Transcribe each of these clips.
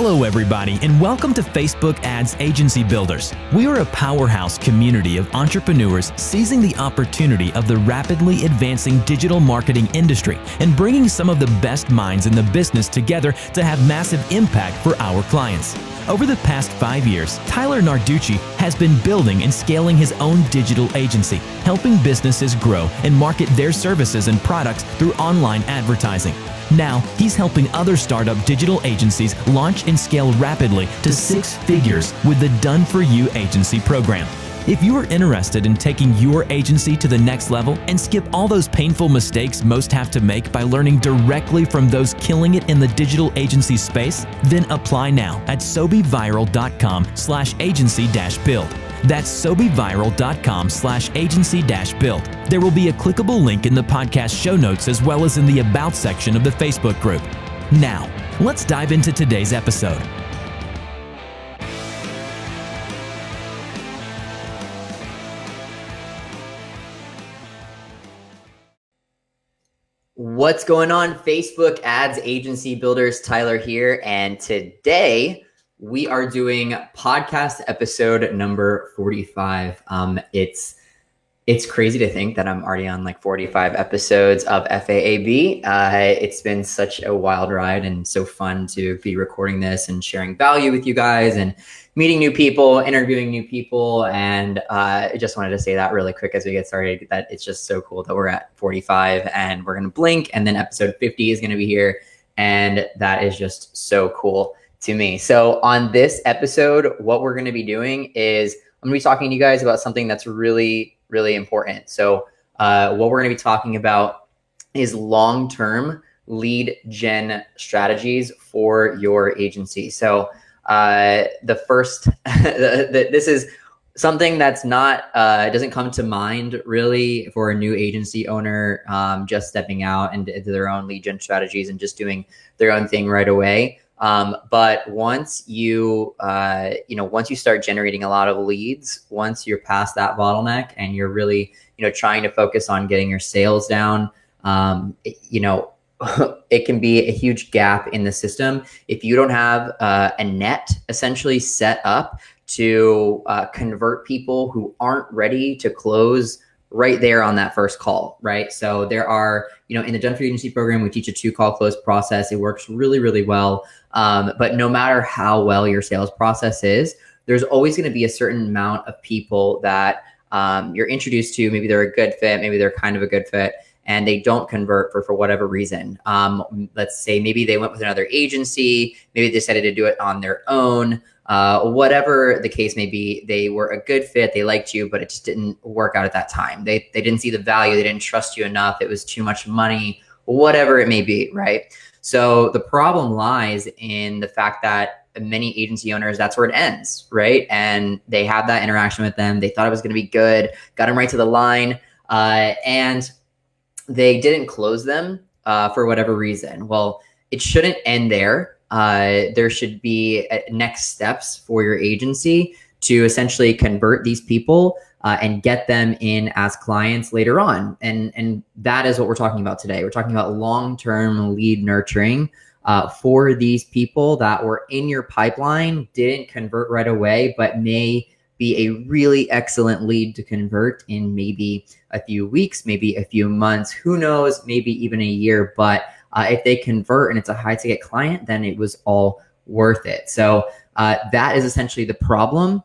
Hello, everybody, and welcome to Facebook Ads Agency Builders. We are a powerhouse community of entrepreneurs seizing the opportunity of the rapidly advancing digital marketing industry and bringing some of the best minds in the business together to have massive impact for our clients. Over the past five years, Tyler Narducci has been building and scaling his own digital agency, helping businesses grow and market their services and products through online advertising. Now, he's helping other startup digital agencies launch and scale rapidly to six figures with the Done For You agency program. If you are interested in taking your agency to the next level and skip all those painful mistakes most have to make by learning directly from those killing it in the digital agency space, then apply now at sobeviral.com slash agency dash build. That's sobeviral.com slash agency dash build. There will be a clickable link in the podcast show notes as well as in the About section of the Facebook group. Now, let's dive into today's episode. What's going on, Facebook ads agency builders? Tyler here. And today we are doing podcast episode number 45. Um, it's it's crazy to think that I'm already on like 45 episodes of FAAB. Uh, it's been such a wild ride and so fun to be recording this and sharing value with you guys and meeting new people, interviewing new people. And uh, I just wanted to say that really quick as we get started that it's just so cool that we're at 45 and we're going to blink and then episode 50 is going to be here. And that is just so cool to me. So on this episode, what we're going to be doing is I'm going to be talking to you guys about something that's really really important. So, uh, what we're going to be talking about is long term lead gen strategies for your agency. So, uh, the first, the, the, this is something that's not, uh, doesn't come to mind really for a new agency owner um, just stepping out into their own lead gen strategies and just doing their own thing right away. Um, but once you, uh, you know, once you start generating a lot of leads, once you're past that bottleneck and you're really, you know, trying to focus on getting your sales down, um, you know, it can be a huge gap in the system if you don't have uh, a net essentially set up to uh, convert people who aren't ready to close right there on that first call, right? So there are, you know, in the For Agency program, we teach a two call close process. It works really, really well. Um, but no matter how well your sales process is, there's always going to be a certain amount of people that um, you're introduced to. Maybe they're a good fit, maybe they're kind of a good fit, and they don't convert for for whatever reason. Um, let's say maybe they went with another agency, maybe they decided to do it on their own. Uh, whatever the case may be, they were a good fit. They liked you, but it just didn't work out at that time. They they didn't see the value. They didn't trust you enough. It was too much money. Whatever it may be, right? So the problem lies in the fact that many agency owners, that's where it ends, right? And they have that interaction with them. They thought it was going to be good, got them right to the line, uh, and they didn't close them uh, for whatever reason. Well, it shouldn't end there. Uh, there should be uh, next steps for your agency to essentially convert these people uh, and get them in as clients later on. And, and that is what we're talking about today. We're talking about long term lead nurturing uh, for these people that were in your pipeline, didn't convert right away, but may be a really excellent lead to convert in maybe a few weeks, maybe a few months, who knows, maybe even a year. But uh, if they convert and it's a high ticket client, then it was all worth it. So uh, that is essentially the problem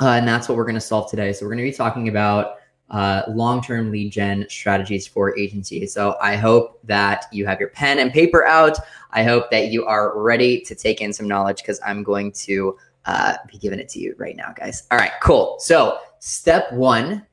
uh, and that's what we're going to solve today. So we're going to be talking about uh, long-term lead gen strategies for agencies. So I hope that you have your pen and paper out. I hope that you are ready to take in some knowledge because I'm going to uh, be giving it to you right now, guys. All right, cool. So step one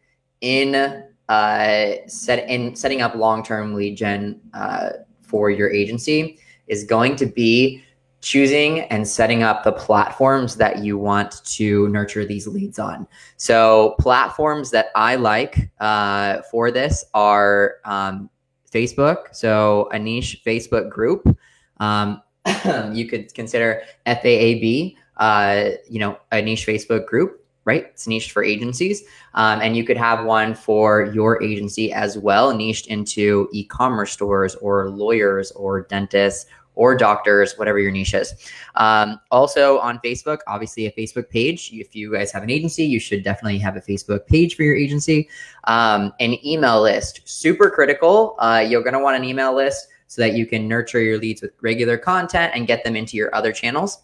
in uh, set in setting up long-term lead gen uh, for your agency is going to be choosing and setting up the platforms that you want to nurture these leads on. So, platforms that I like uh, for this are um, Facebook, so a niche Facebook group. Um, you could consider FAAB, uh, you know, a niche Facebook group, right? It's niched for agencies. Um, and you could have one for your agency as well, niched into e commerce stores or lawyers or dentists or doctors, whatever your niche is. Um, also on Facebook, obviously a Facebook page. If you guys have an agency, you should definitely have a Facebook page for your agency. Um, an email list, super critical. Uh, you're going to want an email list so that you can nurture your leads with regular content and get them into your other channels.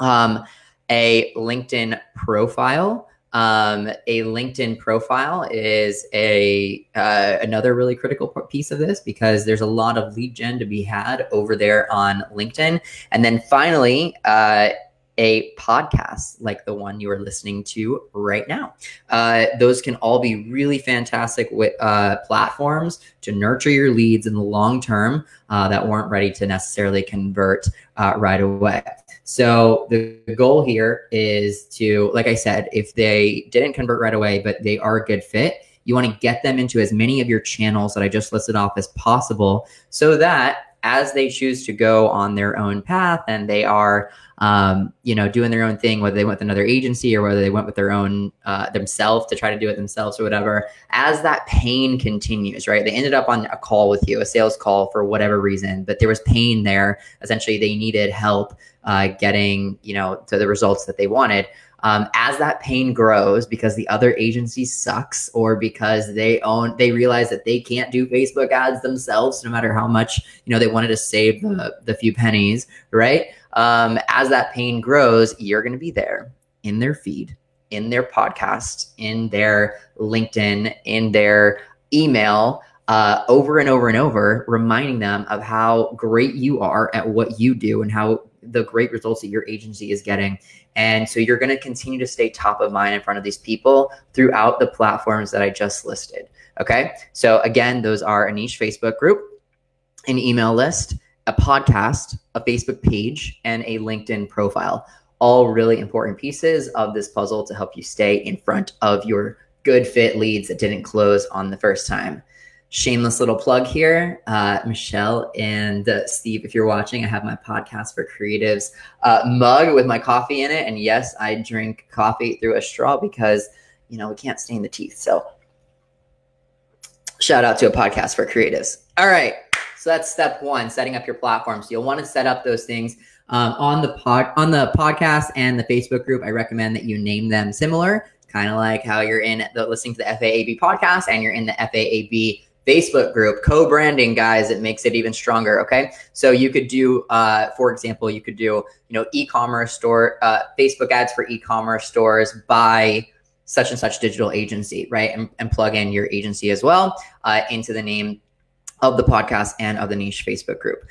Um, a LinkedIn profile. Um, a LinkedIn profile is a uh, another really critical piece of this because there's a lot of lead gen to be had over there on LinkedIn. And then finally, uh, a podcast like the one you are listening to right now. Uh, those can all be really fantastic with, uh, platforms to nurture your leads in the long term uh, that weren't ready to necessarily convert uh, right away. So the goal here is to, like I said, if they didn't convert right away, but they are a good fit, you want to get them into as many of your channels that I just listed off as possible so that as they choose to go on their own path and they are um, you know, doing their own thing, whether they went with another agency or whether they went with their own uh, themselves to try to do it themselves or whatever. As that pain continues, right? They ended up on a call with you, a sales call for whatever reason, but there was pain there. Essentially, they needed help uh, getting, you know, to the results that they wanted. Um, as that pain grows because the other agency sucks or because they own they realize that they can't do facebook ads themselves no matter how much you know they wanted to save the, the few pennies right um, as that pain grows, you're going to be there in their feed, in their podcast, in their LinkedIn, in their email, uh, over and over and over, reminding them of how great you are at what you do and how the great results that your agency is getting. And so you're going to continue to stay top of mind in front of these people throughout the platforms that I just listed. Okay. So again, those are a niche Facebook group, an email list, a podcast, a Facebook page, and a LinkedIn profile. All really important pieces of this puzzle to help you stay in front of your good fit leads that didn't close on the first time. Shameless little plug here. Uh, Michelle and uh, Steve, if you're watching, I have my podcast for creatives uh, mug with my coffee in it. And yes, I drink coffee through a straw because, you know, we can't stain the teeth. So shout out to a podcast for creatives. All right. So that's step one, setting up your platform. So you'll want to set up those things um, on the pod on the podcast and the Facebook group. I recommend that you name them similar, kind of like how you're in the listening to the FAAB podcast and you're in the FAAB Facebook group. Co-branding, guys, it makes it even stronger. Okay, so you could do, uh, for example, you could do, you know, e-commerce store, uh, Facebook ads for e-commerce stores by such and such digital agency, right? And, and plug in your agency as well uh, into the name of the podcast and of the niche Facebook group.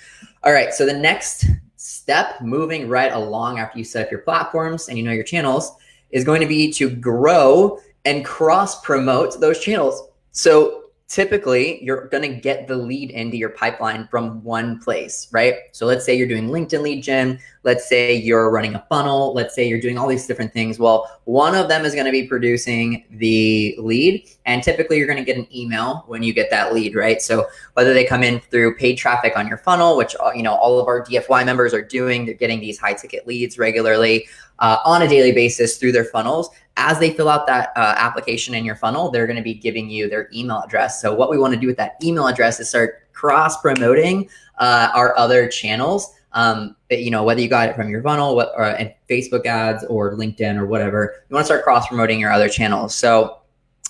All right. So the next step, moving right along after you set up your platforms and you know your channels, is going to be to grow and cross promote those channels. So typically you're going to get the lead into your pipeline from one place, right? So let's say you're doing LinkedIn lead gen. Let's say you're running a funnel. Let's say you're doing all these different things. Well, one of them is going to be producing the lead. And typically you're going to get an email when you get that lead, right? So whether they come in through paid traffic on your funnel, which, uh, you know, all of our DFY members are doing, they're getting these high ticket leads regularly uh, on a daily basis through their funnels as they fill out that uh, application in your funnel, they're going to be giving you their email address. So what we want to do with that email address is start cross promoting uh, our other channels. Um, you know, whether you got it from your funnel what, or and Facebook ads or LinkedIn or whatever, you want to start cross promoting your other channels. So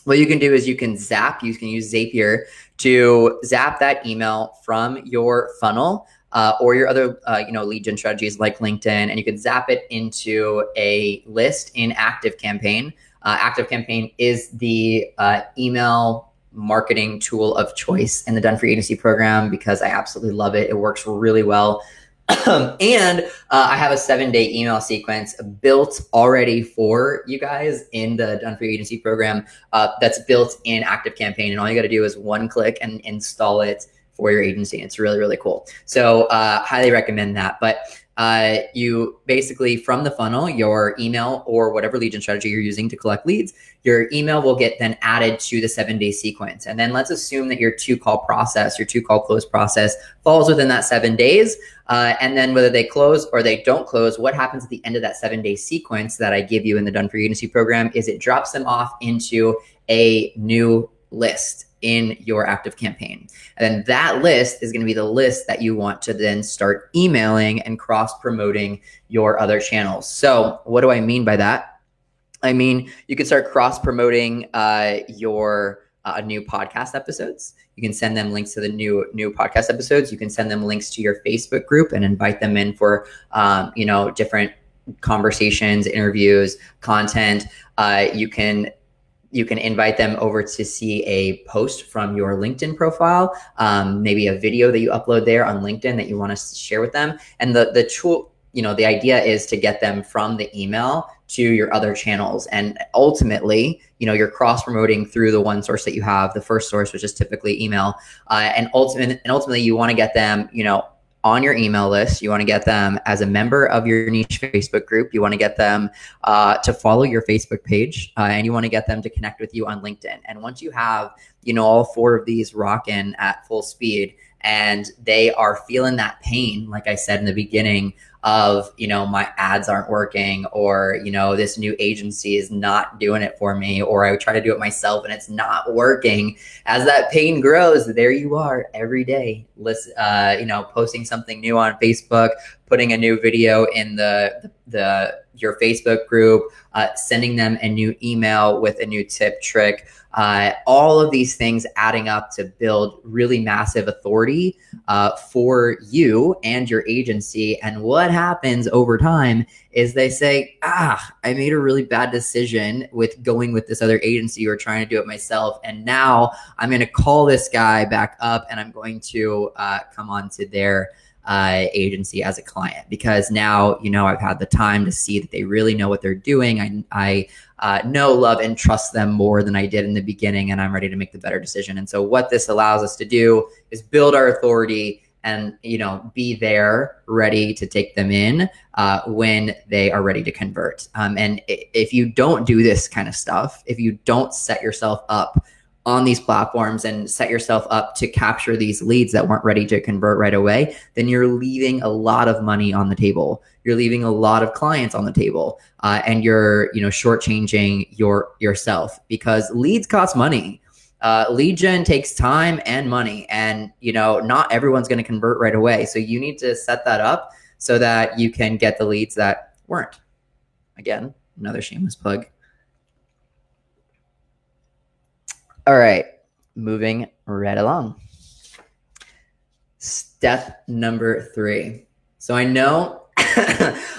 what you can do is you can zap, you can use Zapier to zap that email from your funnel uh, or your other uh, you know lead gen strategies like LinkedIn, and you could zap it into a list in Active Campaign. Uh, Active Campaign is the uh, email marketing tool of choice in the Done for Agency program because I absolutely love it. It works really well. and uh, I have a seven day email sequence built already for you guys in the Done for Agency program uh, that's built in Active Campaign. And all you got to do is one click and install it for your agency. It's really, really cool. So uh, highly recommend that. But uh, you basically from the funnel, your email or whatever gen strategy you're using to collect leads, your email will get then added to the seven day sequence. And then let's assume that your two call process, your two call close process falls within that seven days. Uh, and then whether they close or they don't close, what happens at the end of that seven day sequence that I give you in the Done for Agency program is it drops them off into a new list in your active campaign. And then that list is going to be the list that you want to then start emailing and cross promoting your other channels. So, what do I mean by that? I mean, you can start cross promoting uh, your uh, new podcast episodes. You can send them links to the new new podcast episodes. You can send them links to your Facebook group and invite them in for um, you know different conversations, interviews, content. Uh, you can you can invite them over to see a post from your LinkedIn profile, um, maybe a video that you upload there on LinkedIn that you want to share with them. And the the tool, you know, the idea is to get them from the email to your other channels. And ultimately, you know, you're cross promoting through the one source that you have, the first source, which is typically email. Uh, and ultimately, and ultimately, you want to get them, you know, on your email list. You want to get them as a member of your niche Facebook group. You want to get them uh, to follow your Facebook page, uh, and you want to get them to connect with you on LinkedIn. And once you have, you know, all four of these rocking at full speed, and they are feeling that pain, like I said in the beginning, of you know my ads aren't working or you know this new agency is not doing it for me or i try to do it myself and it's not working. As that pain grows there you are every day listen uh, you know posting something new on facebook putting a new video in the the, the your facebook group uh, sending them a new email with a new tip trick uh, all of these things adding up to build really massive authority uh, for you and your agency. And what happens over time is they say, ah, I made a really bad decision with going with this other agency or trying to do it myself. And now I'm going to call this guy back up and I'm going to uh, come on to their uh, agency as a client because now you know I've had the time to see that they really know what they're doing. I I uh, know, love, and trust them more than I did in the beginning, and I'm ready to make the better decision. And so, what this allows us to do is build our authority and you know be there ready to take them in uh, when they are ready to convert um, and if you don't do this kind of stuff if you don't set yourself up on these platforms and set yourself up to capture these leads that weren't ready to convert right away, then you're leaving a lot of money on the table. You're leaving a lot of clients on the table, uh, and you're you know shortchanging your yourself because leads cost money. Uh, lead gen takes time and money, and you know not everyone's going to convert right away. So you need to set that up so that you can get the leads that weren't. Again, another shameless plug. All right, moving right along. Step number three. So I know,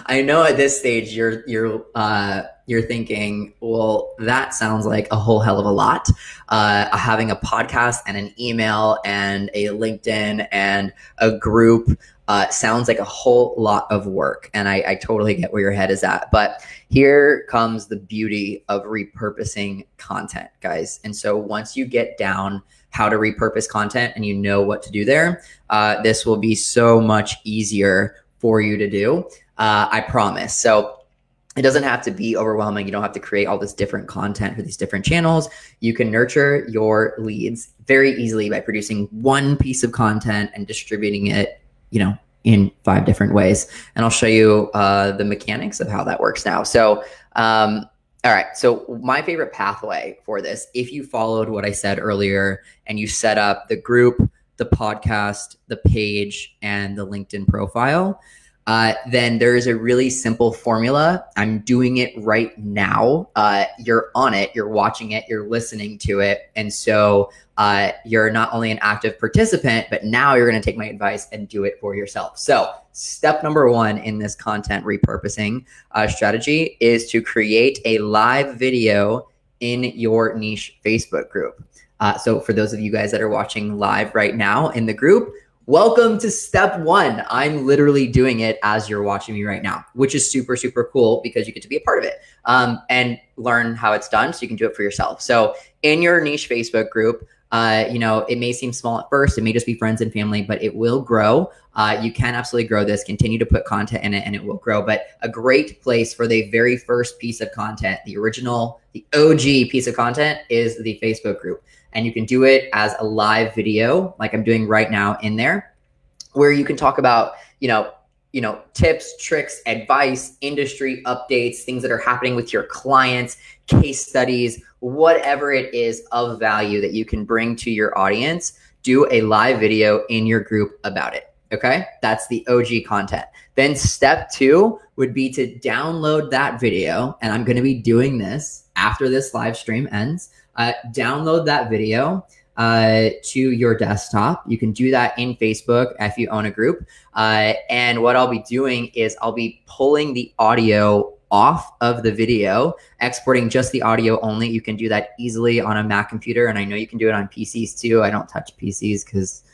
I know at this stage you're you're uh, you're thinking, well, that sounds like a whole hell of a lot. Uh, having a podcast and an email and a LinkedIn and a group uh, sounds like a whole lot of work. And I, I totally get where your head is at. But here comes the beauty of repurposing content, guys. And so once you get down how to repurpose content and you know what to do there, uh, this will be so much easier for you to do. Uh, I promise. So it doesn't have to be overwhelming. You don't have to create all this different content for these different channels. You can nurture your leads very easily by producing one piece of content and distributing it you know, in five different ways. And I'll show you uh, the mechanics of how that works now. So, um, all right. So, my favorite pathway for this, if you followed what I said earlier and you set up the group, the podcast, the page, and the LinkedIn profile, uh, then there is a really simple formula. I'm doing it right now. Uh, you're on it, you're watching it, you're listening to it. And so uh, you're not only an active participant, but now you're going to take my advice and do it for yourself. So, step number one in this content repurposing uh, strategy is to create a live video in your niche Facebook group. Uh, so, for those of you guys that are watching live right now in the group, Welcome to step one. I'm literally doing it as you're watching me right now, which is super, super cool because you get to be a part of it um, and learn how it's done so you can do it for yourself. So, in your niche Facebook group, uh, you know, it may seem small at first. It may just be friends and family, but it will grow. Uh, you can absolutely grow this. Continue to put content in it, and it will grow. But a great place for the very first piece of content, the original, the OG piece of content, is the Facebook group and you can do it as a live video like i'm doing right now in there where you can talk about you know you know tips tricks advice industry updates things that are happening with your clients case studies whatever it is of value that you can bring to your audience, do a live video in your group about it. Okay. That's the OG content. Then step two would be to download that video. And I'm going to be doing this after this live stream ends. Uh, download that video uh, to your desktop. You can do that in Facebook if you own a group. Uh, and what I'll be doing is I'll be pulling the audio off of the video, exporting just the audio only. You can do that easily on a Mac computer. And I know you can do it on PCs too. I don't touch PCs because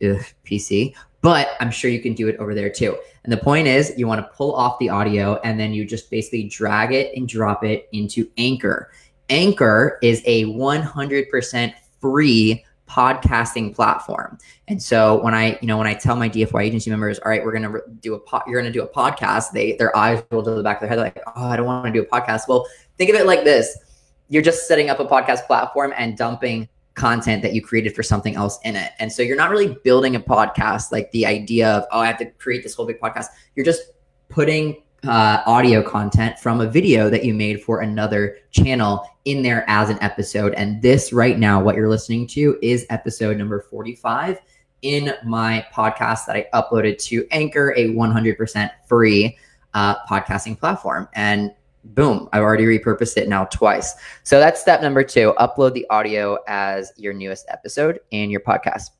PC, but I'm sure you can do it over there too. And the point is, you want to pull off the audio and then you just basically drag it and drop it into Anchor. Anchor is a 100% free podcasting platform. And so when I, you know, when I tell my DFY agency members, all right, we're going to do a po- you're going to do a podcast, they their eyes roll to the back of their head like, "Oh, I don't want to do a podcast." Well, think of it like this. You're just setting up a podcast platform and dumping content that you created for something else in it. And so you're not really building a podcast like the idea of, "Oh, I have to create this whole big podcast." You're just putting uh, audio content from a video that you made for another channel in there as an episode. And this right now, what you're listening to is episode number 45 in my podcast that I uploaded to Anchor, a 100% free uh, podcasting platform. And boom, I've already repurposed it now twice. So that's step number two upload the audio as your newest episode in your podcast.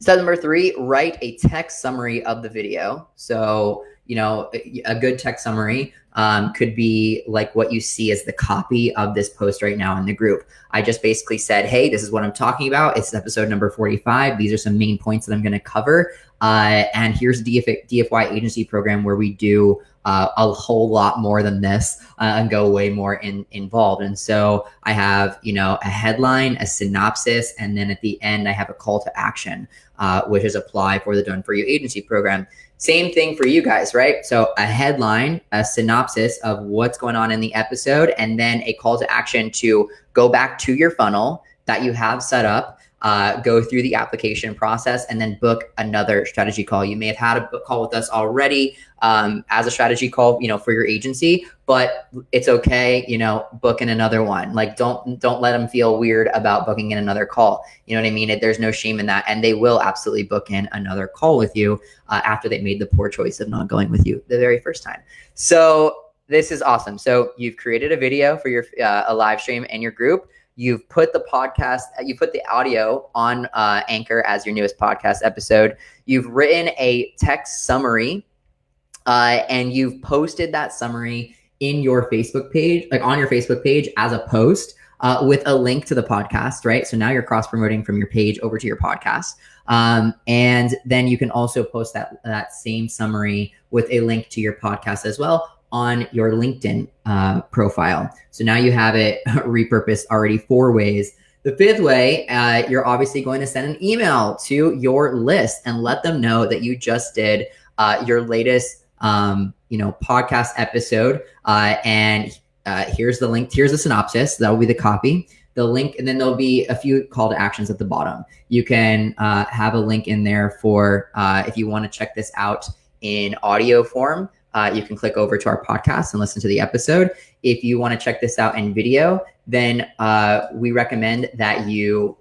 Step number three, write a text summary of the video. So you know, a good text summary um, could be like what you see as the copy of this post right now in the group. I just basically said, hey, this is what I'm talking about. It's episode number 45. These are some main points that I'm going to cover. Uh, and here's DF- DFY agency program where we do uh, a whole lot more than this uh, and go way more in, involved. And so I have, you know, a headline, a synopsis, and then at the end I have a call to action, uh, which is apply for the Done For You agency program. Same thing for you guys, right? So a headline, a synopsis of what's going on in the episode, and then a call to action to go back to your funnel that you have set up uh, go through the application process and then book another strategy call. You may have had a call with us already um, as a strategy call, you know, for your agency, but it's okay, you know, booking another one. Like don't don't let them feel weird about booking in another call. You know what I mean? There's no shame in that, and they will absolutely book in another call with you uh, after they made the poor choice of not going with you the very first time. So this is awesome. So you've created a video for your uh, a live stream and your group You've put the podcast, you put the audio on uh, Anchor as your newest podcast episode. You've written a text summary, uh, and you've posted that summary in your Facebook page, like on your Facebook page as a post. Uh, with a link to the podcast, right? So now you're cross promoting from your page over to your podcast. Um, and then you can also post that, that same summary with a link to your podcast as well on your LinkedIn uh, profile. So now you have it repurposed already four ways. The fifth way, uh, you're obviously going to send an email to your list and let them know that you just did uh, your latest, um, you know, podcast episode. Uh, and uh, here's the link. Here's the synopsis. That will be the copy. The link, and then there'll be a few call to actions at the bottom. You can uh, have a link in there for if you want to check this out in audio form uh, you can click over to our podcast and listen to the episode. If you want to check this out in video, then uh, we recommend that you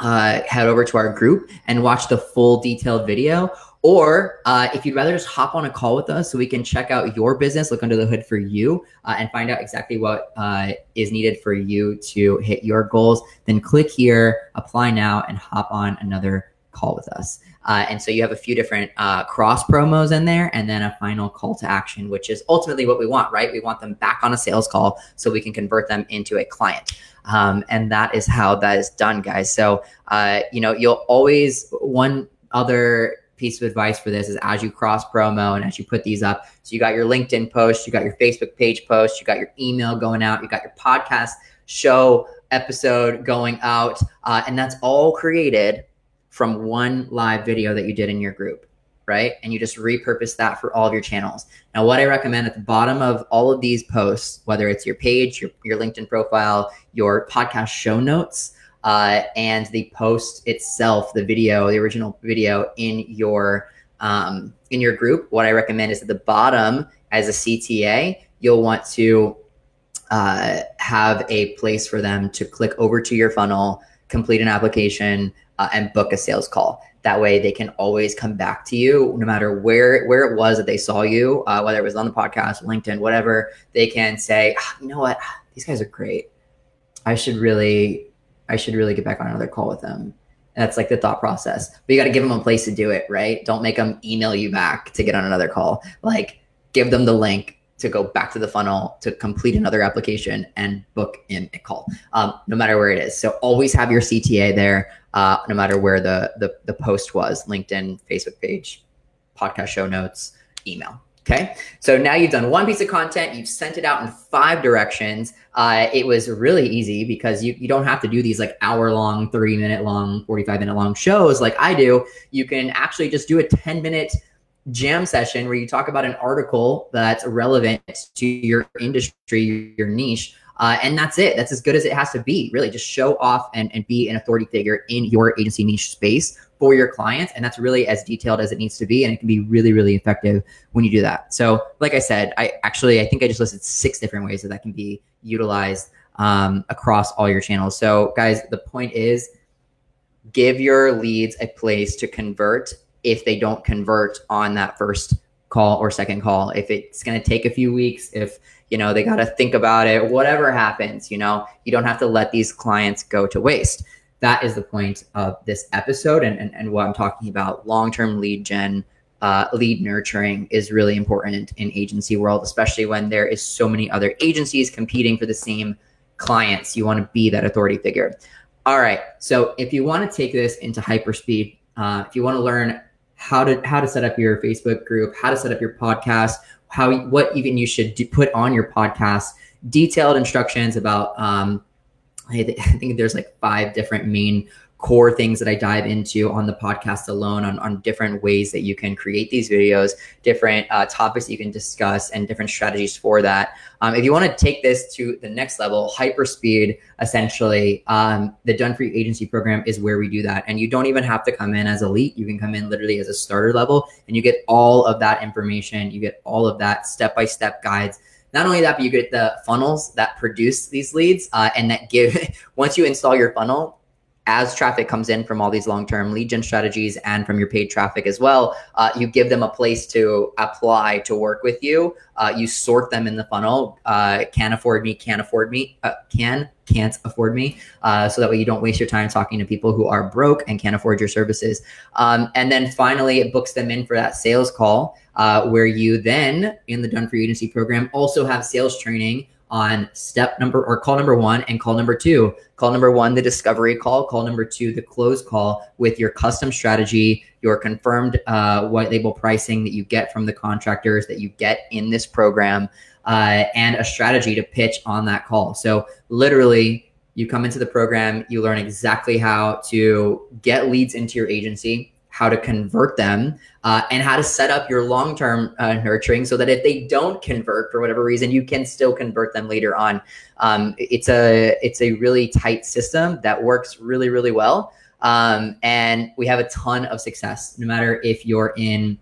uh, head over to our group and watch the full detailed video. Or uh, if you'd rather just hop on a call with us so we can check out your business, look under the hood for you, uh, and find out exactly what uh, is needed for you to hit your goals, then click here, apply now, and hop on another call with us. Uh, and so you have a few different uh, cross promos in there and then a final call to action, which is ultimately what we want, right? We want them back on a sales call so we can convert them into a client. Um, and that is how that is done, guys. So, uh, you know, you'll always, one other piece of advice for this is as you cross promo and as you put these up. So you got your LinkedIn post, you got your Facebook page post, you got your email going out, you got your podcast show episode going out, uh, and that's all created from one live video that you did in your group, right? And you just repurpose that for all of your channels. Now, what I recommend at the bottom of all of these posts, whether it's your page, your, your LinkedIn profile, your podcast show notes, uh, and the post itself, the video, the original video in your um, in your group, what I recommend is at the bottom as a CTA, you'll want to uh, have a place for them to click over to your funnel, complete an application, uh, and book a sales call. That way, they can always come back to you, no matter where where it was that they saw you, uh, whether it was on the podcast, LinkedIn, whatever. They can say, ah, you know what, these guys are great. I should really, I should really get back on another call with them. That's like the thought process. But you got to give them a place to do it, right? Don't make them email you back to get on another call. Like, give them the link, to go back to the funnel to complete another application and book in a call, um, no matter where it is. So always have your CTA there, uh, no matter where the, the the post was: LinkedIn, Facebook page, podcast show notes, email. Okay. So now you've done one piece of content, you've sent it out in five directions. Uh, it was really easy because you, you don't have to do these like hour long, 30 minute long, 45 minute long shows like I do. You can actually just do a 10 minute jam session where you talk about an article that's relevant to your industry, your niche. Uh, and that's it. That's as good as it has to be. Really, just show off and, and be an authority figure in your agency niche space for your clients. And that's really as detailed as it needs to be. And it can be really, really effective when you do that. So, like I said, I actually, I think I just listed six different ways that that can be utilized um, across all your channels. So, guys, the point is give your leads a place to convert if they don't convert on that first call or second call if it's going to take a few weeks if you know they got to think about it whatever happens you know you don't have to let these clients go to waste. That is the point of this episode and, and, and what i'm talking about. Long-term lead gen uh, lead nurturing is really important in agency world especially when there is so many other agencies competing for the same clients. You want to be that authority figure. All right so if you want to take this into hyperspeed uh, if you want to learn how to how to set up your Facebook group, how to set up your podcast, how what even you should do, put on your podcast, detailed instructions about. Um, I, th- I think there's like five different main core things that I dive into on the podcast alone on, on different ways that you can create these videos, different uh, topics you can discuss, and different strategies for that. Um, if you want to take this to the next level, hyperspeed, essentially, um, the Done You Agency program is where we do that. And you don't even have to come in as elite. You can come in literally as a starter level and you get all of that information. You get all of that step by step guides not only that, but you get the funnels that produce these leads uh, and that give, once you install your funnel, as traffic comes in from all these long-term lead gen strategies and from your paid traffic as well, uh, you give them a place to apply to work with you. Uh, you sort them in the funnel. Uh, can afford me, can't afford me, uh, can, can't afford me. Uh, so that way you don't waste your time talking to people who are broke and can't afford your services. Um, and then finally, it books them in for that sales call uh, where you then, in the Done For You Agency program, also have sales training on step number or call number one and call number two. Call number one, the discovery call. Call number two, the close call with your custom strategy, your confirmed uh, white label pricing that you get from the contractors that you get in this program, uh, and a strategy to pitch on that call. So, literally, you come into the program, you learn exactly how to get leads into your agency, how to convert them, uh, and how to set up your long term uh, nurturing so that if they don't convert for whatever reason, you can still convert them later on. Um, it's a it's a really tight system that works really really well, um, and we have a ton of success. No matter if you're in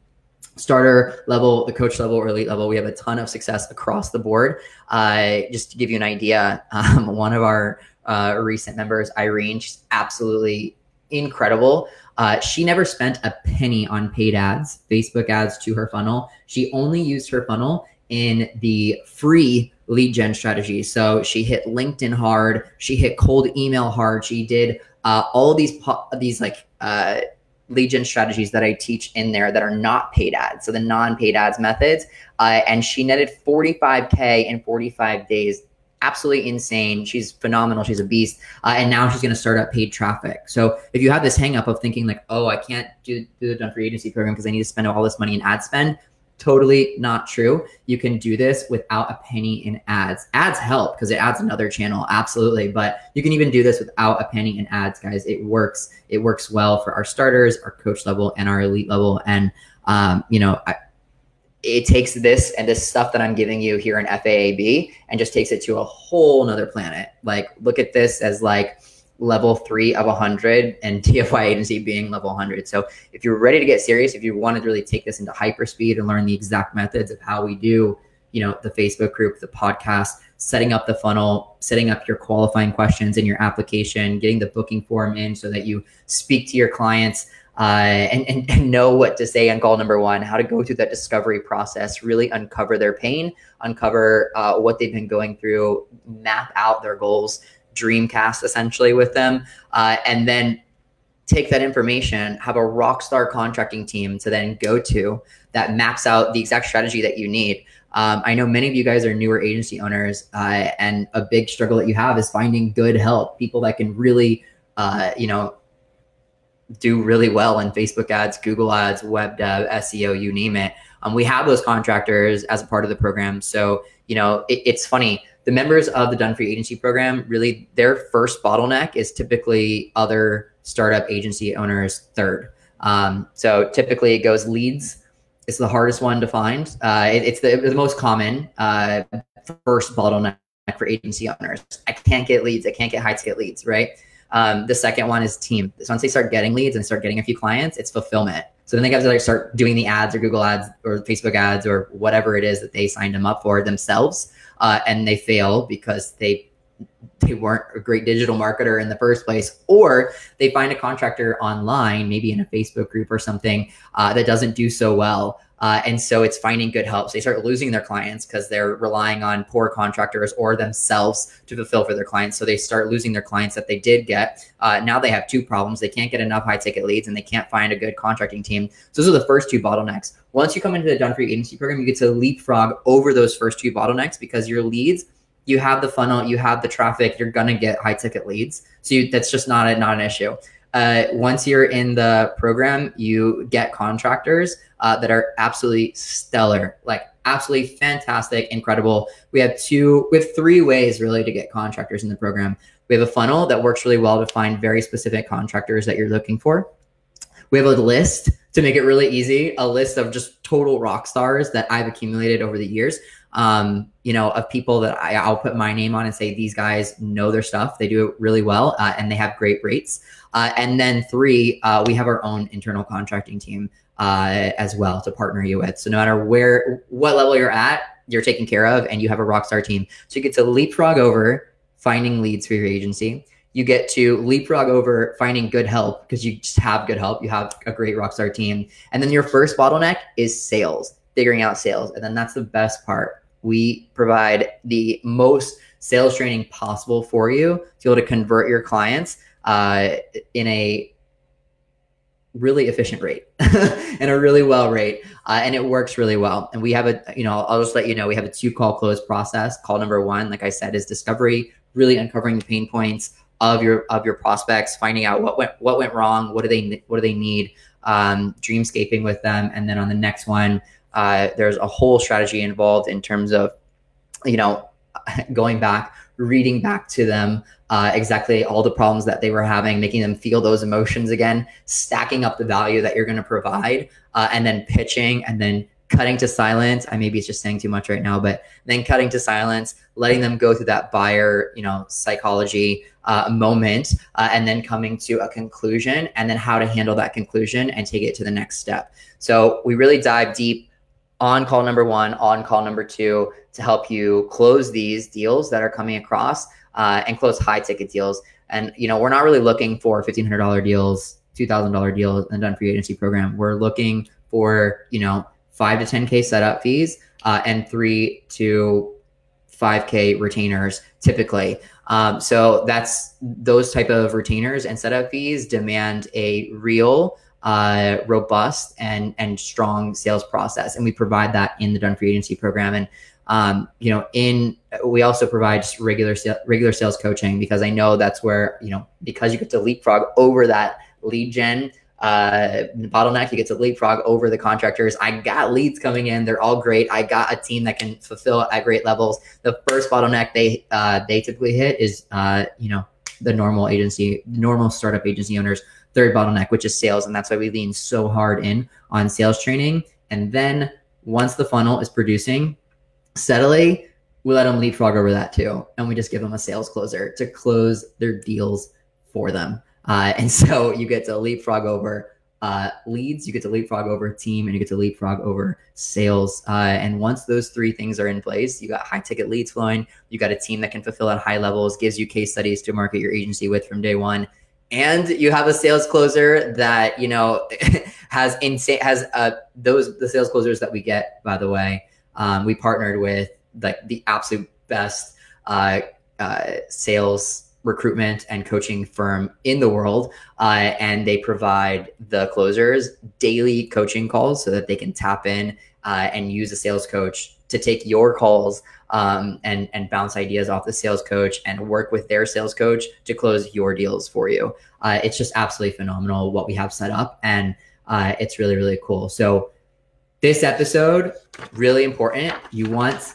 starter level, the coach level, or elite level, we have a ton of success across the board. Uh, just to give you an idea, um, one of our uh, recent members, Irene, she's absolutely incredible. Uh, she never spent a penny on paid ads, Facebook ads to her funnel. She only used her funnel in the free lead gen strategy. So she hit LinkedIn hard, she hit cold email hard, she did uh, all these these like uh, lead gen strategies that I teach in there that are not paid ads. So the non-paid ads methods, uh, and she netted 45k in 45 days absolutely insane. She's phenomenal. She's a beast. Uh, and now she's going to start up paid traffic. So if you have this hang up of thinking like, oh, I can't do, do the Done For Agency program because I need to spend all this money in ad spend, totally not true. You can do this without a penny in ads. Ads help because it adds another channel, absolutely. But you can even do this without a penny in ads, guys. It works. It works well for our starters, our coach level, and our elite level. And um, you know, I, it takes this and this stuff that I'm giving you here in FAAB and just takes it to a whole nother planet. Like, look at this as like level three of 100 and DFY agency being level 100. So, if you're ready to get serious, if you want to really take this into hyperspeed and learn the exact methods of how we do, you know, the Facebook group, the podcast, setting up the funnel, setting up your qualifying questions in your application, getting the booking form in so that you speak to your clients. Uh, and, and, and, know what to say on call number one, how to go through that discovery process, really uncover their pain, uncover uh, what they've been going through, map out their goals, dreamcast essentially with them, uh, and then take that information, have a rock star contracting team to then go to that maps out the exact strategy that you need. Um, I know many of you guys are newer agency owners, uh, and a big struggle that you have is finding good help, people that can really, uh, you know, do really well in Facebook ads, Google ads, web dev, SEO, you name it. Um, we have those contractors as a part of the program. So, you know, it, it's funny the members of the Done You Agency program really their first bottleneck is typically other startup agency owners third. Um, so typically it goes leads. It's the hardest one to find. Uh, it, it's the, the most common uh, first bottleneck for agency owners. I can't get leads. I can't get high ticket leads, right? Um, the second one is team. So once they start getting leads and start getting a few clients, it's fulfillment. So then they have to like start doing the ads or Google ads or Facebook ads or whatever it is that they signed them up for themselves uh, and they fail because they they weren't a great digital marketer in the first place, or they find a contractor online, maybe in a Facebook group or something, uh, that doesn't do so well. Uh, and so it's finding good help. So they start losing their clients because they're relying on poor contractors or themselves to fulfill for their clients. So they start losing their clients that they did get. Uh, now they have two problems. They can't get enough high ticket leads and they can't find a good contracting team. So those are the first two bottlenecks. Once you come into the Done For You Agency program, you get to leapfrog over those first two bottlenecks because your leads you have the funnel, you have the traffic, you're gonna get high ticket leads. So you, that's just not a, not an issue. Uh, once you're in the program, you get contractors uh, that are absolutely stellar, like absolutely fantastic, incredible. We have two, we have three ways really to get contractors in the program. We have a funnel that works really well to find very specific contractors that you're looking for. We have a list to make it really easy, a list of just total rock stars that I've accumulated over the years um, you know, of people that I, will put my name on and say these guys know their stuff. They do it really well, uh, and they have great rates. Uh, and then three, uh, we have our own internal contracting team uh, as well to partner you with. So no matter where, what level you're at, you're taken care of, and you have a rockstar team. So you get to leapfrog over finding leads for your agency. You get to leapfrog over finding good help because you just have good help. You have a great rockstar team, and then your first bottleneck is sales, figuring out sales, and then that's the best part we provide the most sales training possible for you to be able to convert your clients uh, in a really efficient rate and a really well rate uh, and it works really well. And we have a you know i'll just let you know we have a two call close process. Call number one like i said is discovery really uncovering the pain points of your of your prospects finding out what went what went wrong what do they what do they need um, dreamscaping with them. And then on the next one uh, there's a whole strategy involved in terms of, you know, going back, reading back to them uh, exactly all the problems that they were having, making them feel those emotions again, stacking up the value that you're going to provide, uh, and then pitching, and then cutting to silence. I maybe it's just saying too much right now, but then cutting to silence, letting them go through that buyer, you know, psychology uh, moment, uh, and then coming to a conclusion, and then how to handle that conclusion and take it to the next step. So we really dive deep on call number one, on call number two to help you close these deals that are coming across uh, and close high ticket deals. And you know, we're not really looking for fifteen hundred dollar deals, two thousand dollar deals, and done for agency program. We're looking for you know five to ten k setup fees uh, and three to 5k retainers typically um, so that's those type of retainers and setup fees demand a real uh, robust and and strong sales process, and we provide that in the Done For Agency program. And um, you know, in we also provide just regular regular sales coaching because I know that's where you know because you get to leapfrog over that lead gen uh, bottleneck. You get to leapfrog over the contractors. I got leads coming in; they're all great. I got a team that can fulfill at great levels. The first bottleneck they uh, they typically hit is uh, you know the normal agency, normal startup agency owners third bottleneck, which is sales. And that's why we lean so hard in on sales training. And then once the funnel is producing steadily, we let them leapfrog over that too. And we just give them a sales closer to close their deals for them. Uh, and so you get to leapfrog over uh, leads, you get to leapfrog over team, and you get to leapfrog over sales. Uh, and once those three things are in place, you got high ticket leads flowing, you got a team that can fulfill at high levels, gives you case studies to market your agency with from day one, and you have a sales closer that you know has insane has uh, those the sales closers that we get. By the way, um, we partnered with like the absolute best uh, uh, sales recruitment and coaching firm in the world. Uh, and they provide the closers daily coaching calls so that they can tap in uh, and use a sales coach to take your calls um, and, and bounce ideas off the sales coach and work with their sales coach to close your deals for you. Uh, it's just absolutely phenomenal what we have set up. And uh, it's really, really cool. So, this episode, really important. You want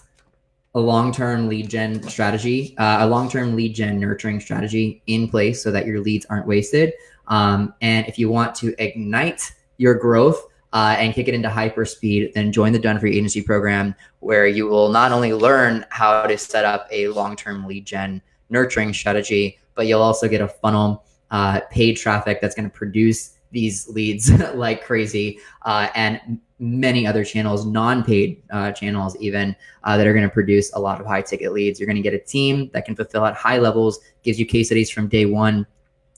a long-term lead gen strategy, uh, a long-term lead gen nurturing strategy in place so that your leads aren't wasted. Um, and if you want to ignite your growth uh, and kick it into hyper speed, then join the Done For Agency program, where you will not only learn how to set up a long-term lead gen nurturing strategy, but you'll also get a funnel uh, paid traffic that's going to produce these leads like crazy uh, and many other channels, non-paid uh, channels even uh, that are going to produce a lot of high ticket leads. You're going to get a team that can fulfill at high levels, gives you case studies from day one.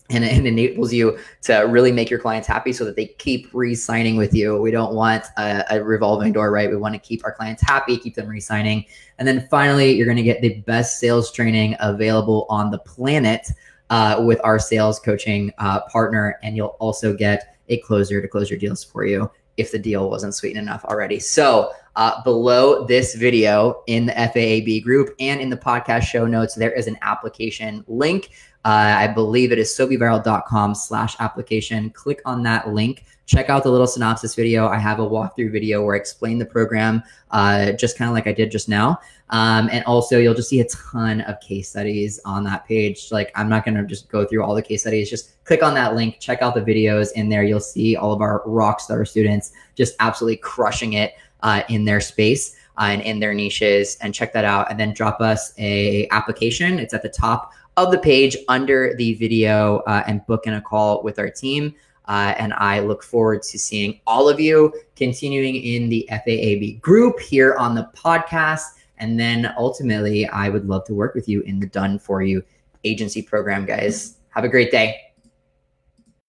And, and enables you to really make your clients happy so that they keep re-signing with you. We don't want a, a revolving door, right? We want to keep our clients happy, keep them re-signing. And then finally, you're going to get the best sales training available on the planet uh, with our sales coaching uh, partner. And you'll also get a closer to close your deals for you if the deal wasn't sweet enough already. So uh, below this video in the FAAB group and in the podcast show notes, there is an application link. Uh, I believe it is sobeviral.com slash application. Click on that link. Check out the little synopsis video. I have a walkthrough video where I explain the program, uh, just kind of like I did just now. Um, and also, you'll just see a ton of case studies on that page. Like, I'm not going to just go through all the case studies. Just click on that link, check out the videos in there. You'll see all of our rock star students just absolutely crushing it uh, in their space uh, and in their niches. And check that out. And then drop us a application. It's at the top of the page under the video uh, and book in a call with our team. Uh, and I look forward to seeing all of you continuing in the FAAB group here on the podcast and then ultimately, I would love to work with you in the Done For You agency program, guys. Have a great day.